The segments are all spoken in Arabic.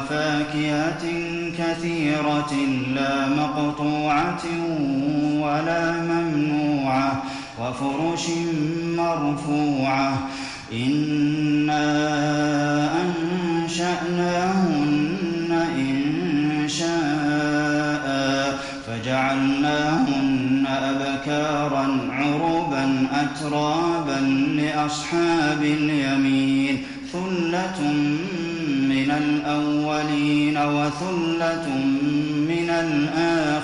وفاكهة كثيرة لا مقطوعة ولا ممنوعة وفرش مرفوعة إنا أنشأناهن إن شاء فجعلناهن أبكارا عربا أترابا لأصحاب اليمين ثلة من الأولين وثلة من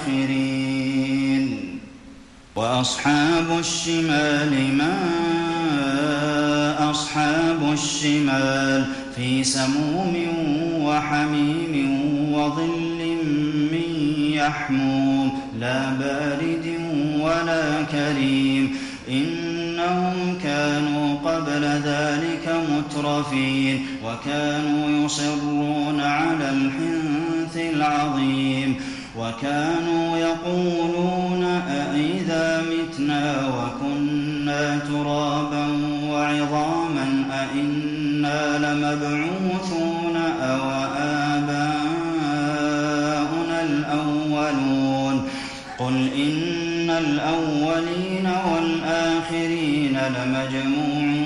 الآخرين. وأصحاب الشمال ما أصحاب الشمال في سموم وحميم وظل من يحموم لا بارد ولا كريم. إنهم كانوا قبل ذلك مترفين وكانوا يصرون على الحنث العظيم وكانوا يقولون أئذا متنا وكنا ترابا وعظاما أئنا لمبعوثون أو آباؤنا الأولون قل إن الأولين والآخرين لمجموعون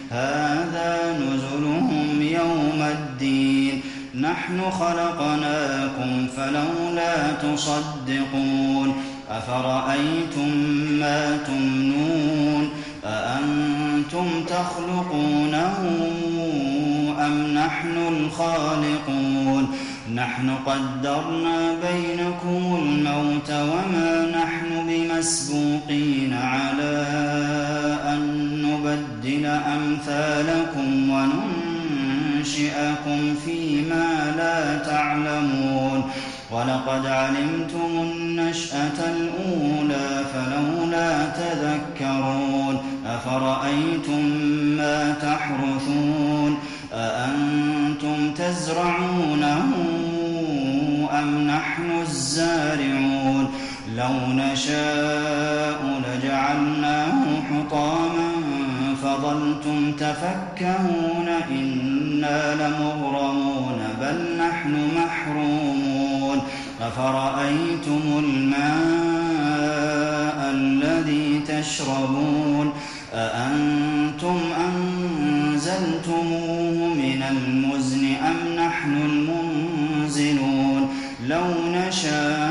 هذا نزلهم يوم الدين. نحن خلقناكم فلولا تصدقون. أفرأيتم ما تمنون؟ أأنتم تخلقونه أم نحن الخالقون؟ نحن قدرنا بينكم الموت وما نحن بمسبوقين على وننشئكم فيما لا تعلمون. ولقد علمتم النشأة الأولى فلولا تذكرون. أفرأيتم ما تحرثون؟ تزرعونه أم نحن الزارعون؟ لو نشاء لجعلناه حطاما فظلتم تفكهون إنا لمغرمون بل نحن محرومون أفرأيتم الماء الذي تشربون أأنتم أنزلتموه من المزن أم نحن المنزلون لو نشاء